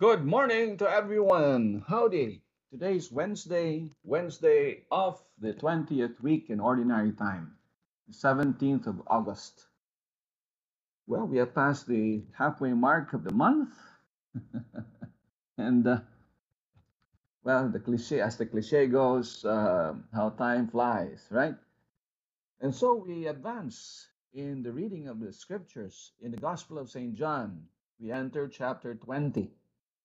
Good morning to everyone. Howdy. Today is Wednesday, Wednesday of the 20th week in ordinary time, the 17th of August. Well, we have passed the halfway mark of the month. and, uh, well, the cliche, as the cliche goes, uh, how time flies, right? And so we advance in the reading of the scriptures in the Gospel of St. John. We enter chapter 20.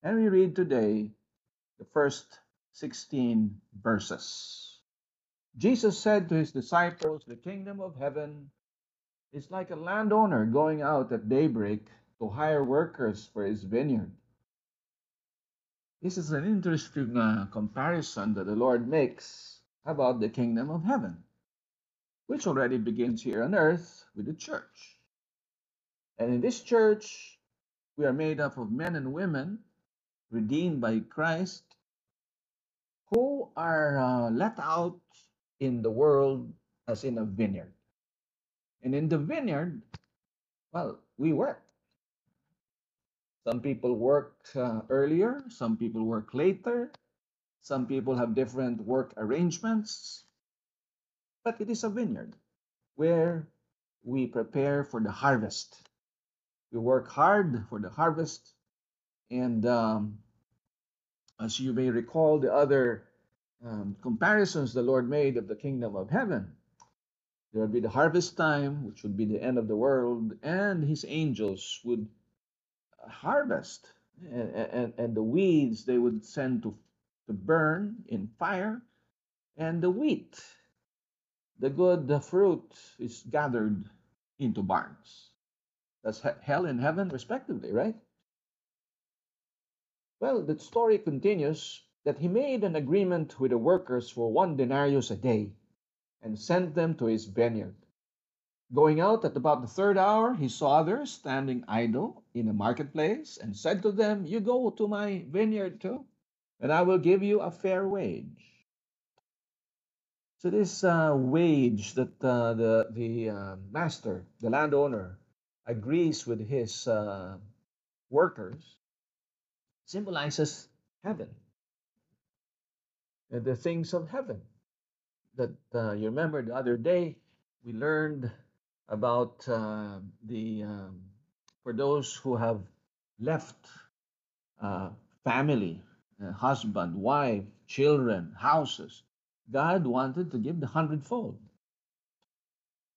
And we read today the first 16 verses. Jesus said to his disciples, The kingdom of heaven is like a landowner going out at daybreak to hire workers for his vineyard. This is an interesting uh, comparison that the Lord makes about the kingdom of heaven, which already begins here on earth with the church. And in this church, we are made up of men and women redeemed by Christ who are uh, let out in the world as in a vineyard. And in the vineyard, well, we work. Some people work uh, earlier, some people work later, some people have different work arrangements. But it is a vineyard where we prepare for the harvest. We work hard for the harvest. And um, as you may recall, the other um, comparisons the Lord made of the kingdom of heaven. There would be the harvest time, which would be the end of the world, and his angels would harvest. And, and, and the weeds they would send to, to burn in fire, and the wheat, the good the fruit, is gathered into barns. That's hell and heaven, respectively, right? Well, the story continues that he made an agreement with the workers for one denarius a day and sent them to his vineyard. Going out at about the third hour, he saw others standing idle in the marketplace and said to them, You go to my vineyard too, and I will give you a fair wage. So, this uh, wage that uh, the, the uh, master, the landowner, agrees with his uh, workers symbolizes heaven, the things of heaven. That uh, you remember the other day we learned about uh, the um, for those who have left uh, family, uh, husband, wife, children, houses. God wanted to give the hundredfold.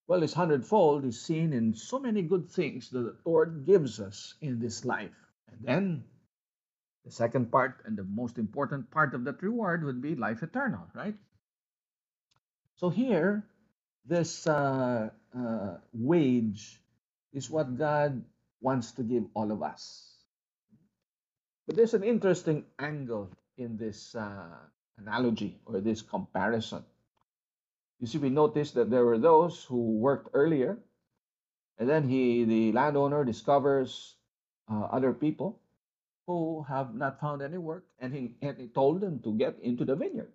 Well, this hundredfold is seen in so many good things that the Lord gives us in this life. And then the second part and the most important part of that reward would be life eternal, right? So here, this uh, uh, wage is what God wants to give all of us. But there's an interesting angle in this uh, analogy or this comparison. You see, we noticed that there were those who worked earlier, and then he, the landowner, discovers uh, other people who have not found any work, and he, and he told them to get into the vineyard,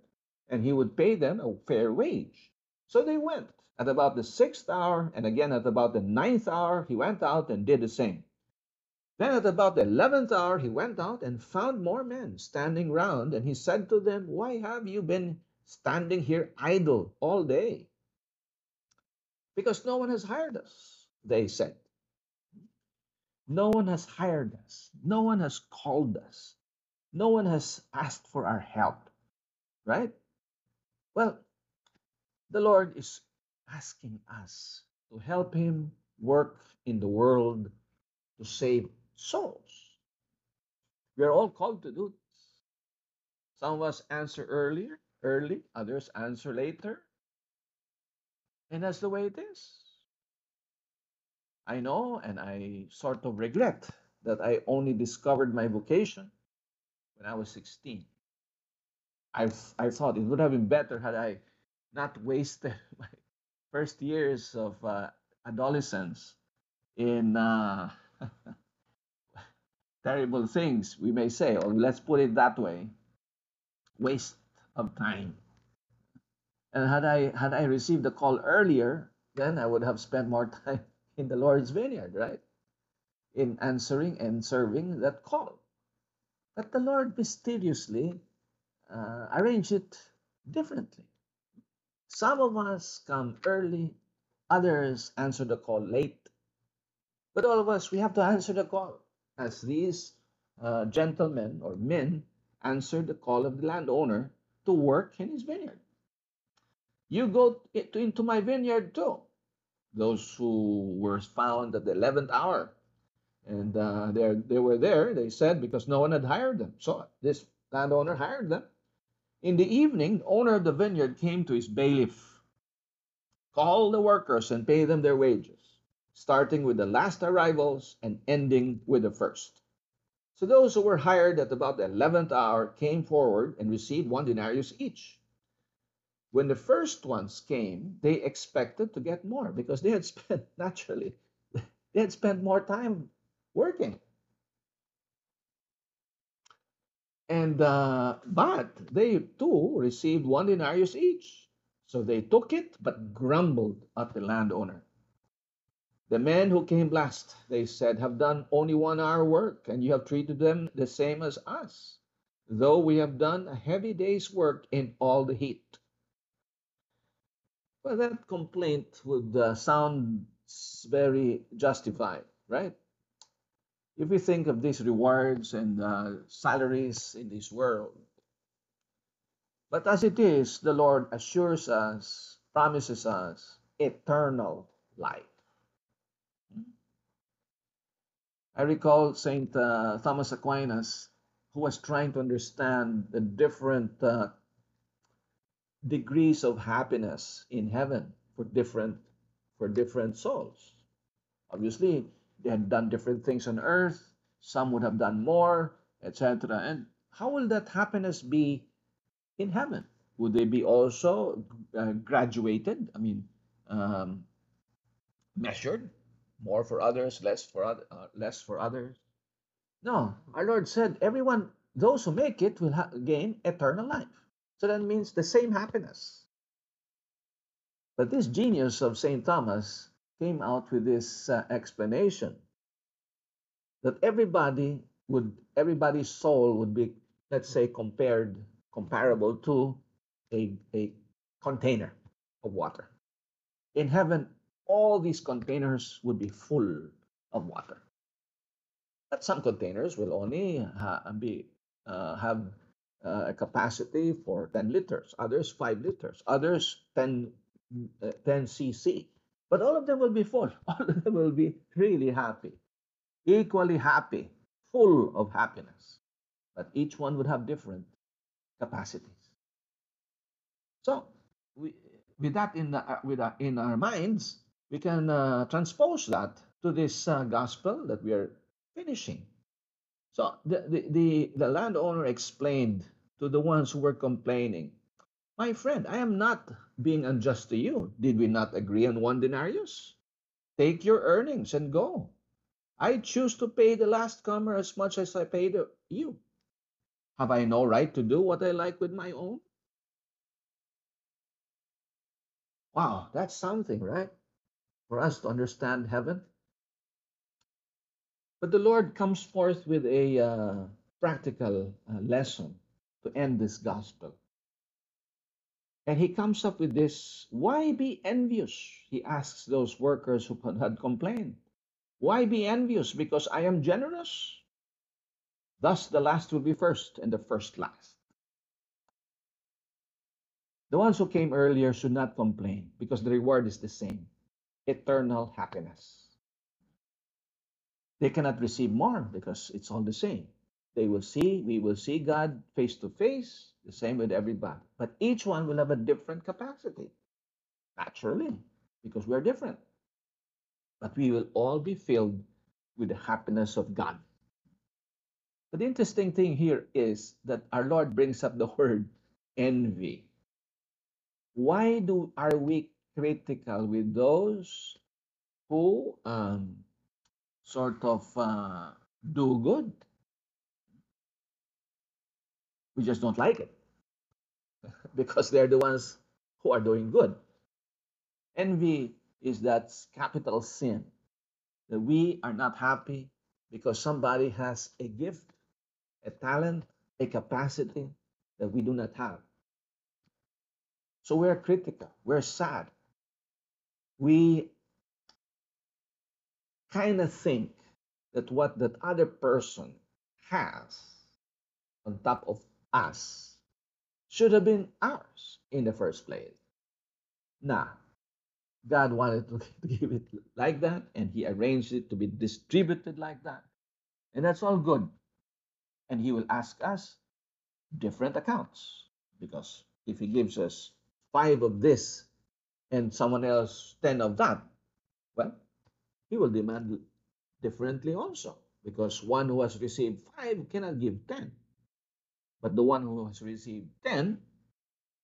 and he would pay them a fair wage. So they went. At about the sixth hour, and again at about the ninth hour, he went out and did the same. Then at about the eleventh hour, he went out and found more men standing round, and he said to them, Why have you been standing here idle all day? Because no one has hired us, they said. No one has hired us. No one has called us. No one has asked for our help. Right? Well, the Lord is asking us to help Him work in the world to save souls. We are all called to do this. Some of us answer earlier, early, others answer later. And that's the way it is. I know and I sort of regret that I only discovered my vocation when I was 16. I, I thought it would have been better had I not wasted my first years of uh, adolescence in uh, terrible things, we may say, or let's put it that way waste of time. And had I had I received the call earlier, then I would have spent more time in the Lord's vineyard, right? In answering and serving that call. But the Lord mysteriously uh, arranged it differently. Some of us come early, others answer the call late. But all of us, we have to answer the call. As these uh, gentlemen or men answered the call of the landowner to work in his vineyard. You go into my vineyard too. Those who were found at the 11th hour and uh, they were there, they said, because no one had hired them. So this landowner hired them. In the evening, the owner of the vineyard came to his bailiff, called the workers and pay them their wages, starting with the last arrivals and ending with the first. So those who were hired at about the 11th hour came forward and received one denarius each. When the first ones came, they expected to get more because they had spent, naturally, they had spent more time working. And uh, but they too received one denarius each. So they took it, but grumbled at the landowner. The men who came last, they said, have done only one hour work, and you have treated them the same as us, though we have done a heavy day's work in all the heat. Well, that complaint would uh, sound very justified, right? if we think of these rewards and uh, salaries in this world. But as it is, the Lord assures us, promises us eternal life. I recall St. Uh, Thomas Aquinas, who was trying to understand the different uh, degrees of happiness in heaven for different for different souls. Obviously, they had done different things on earth. Some would have done more, etc. And how will that happiness be in heaven? Would they be also uh, graduated? I mean, um, measured, more for others, less for other, uh, less for others. No, our Lord said, everyone, those who make it will gain eternal life. So that means the same happiness. But this genius of Saint Thomas came out with this uh, explanation that everybody would everybody's soul would be let's say compared comparable to a, a container of water in heaven all these containers would be full of water but some containers will only be uh, have uh, a capacity for 10 liters others 5 liters others 10 uh, 10 cc but all of them will be full. All of them will be really happy, equally happy, full of happiness. But each one would have different capacities. So, we, with that in, uh, with uh, in our minds, we can uh, transpose that to this uh, gospel that we are finishing. So the, the, the, the landowner explained to the ones who were complaining my friend, I am not being unjust to you. Did we not agree on one denarius? Take your earnings and go. I choose to pay the last comer as much as I paid you. Have I no right to do what I like with my own? Wow, that's something, right? For us to understand heaven. But the Lord comes forth with a uh, practical uh, lesson to end this gospel. And he comes up with this why be envious? He asks those workers who had complained. Why be envious? Because I am generous. Thus, the last will be first, and the first last. The ones who came earlier should not complain because the reward is the same eternal happiness. They cannot receive more because it's all the same. They will see, we will see God face to face, the same with everybody. But each one will have a different capacity, naturally, because we're different. But we will all be filled with the happiness of God. But the interesting thing here is that our Lord brings up the word envy. Why do are we critical with those who um, sort of uh, do good we just don't like it because they're the ones who are doing good. Envy is that capital sin that we are not happy because somebody has a gift a talent, a capacity that we do not have. So we're critical, we're sad. We kind of think that what that other person has on top of us should have been ours in the first place. Nah, God wanted to, give it like that, and He arranged it to be distributed like that. And that's all good. And He will ask us different accounts. Because if He gives us five of this and someone else 10 of that, well, He will demand differently also. Because one who has received five cannot give 10. But the one who has received 10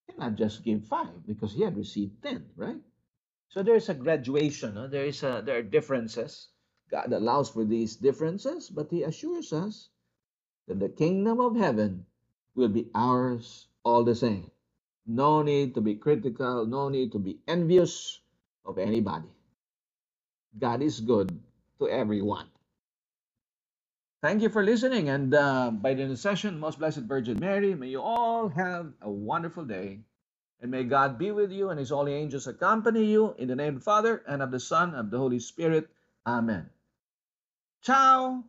cannot just give five because he had received 10, right? So there's a graduation. Huh? There is a, there are differences. God allows for these differences, but He assures us that the kingdom of heaven will be ours all the same. No need to be critical, no need to be envious of anybody. God is good to everyone. Thank you for listening. And uh, by the intercession, Most Blessed Virgin Mary, may you all have a wonderful day. And may God be with you and his holy angels accompany you in the name of the Father and of the Son and of the Holy Spirit. Amen. Ciao.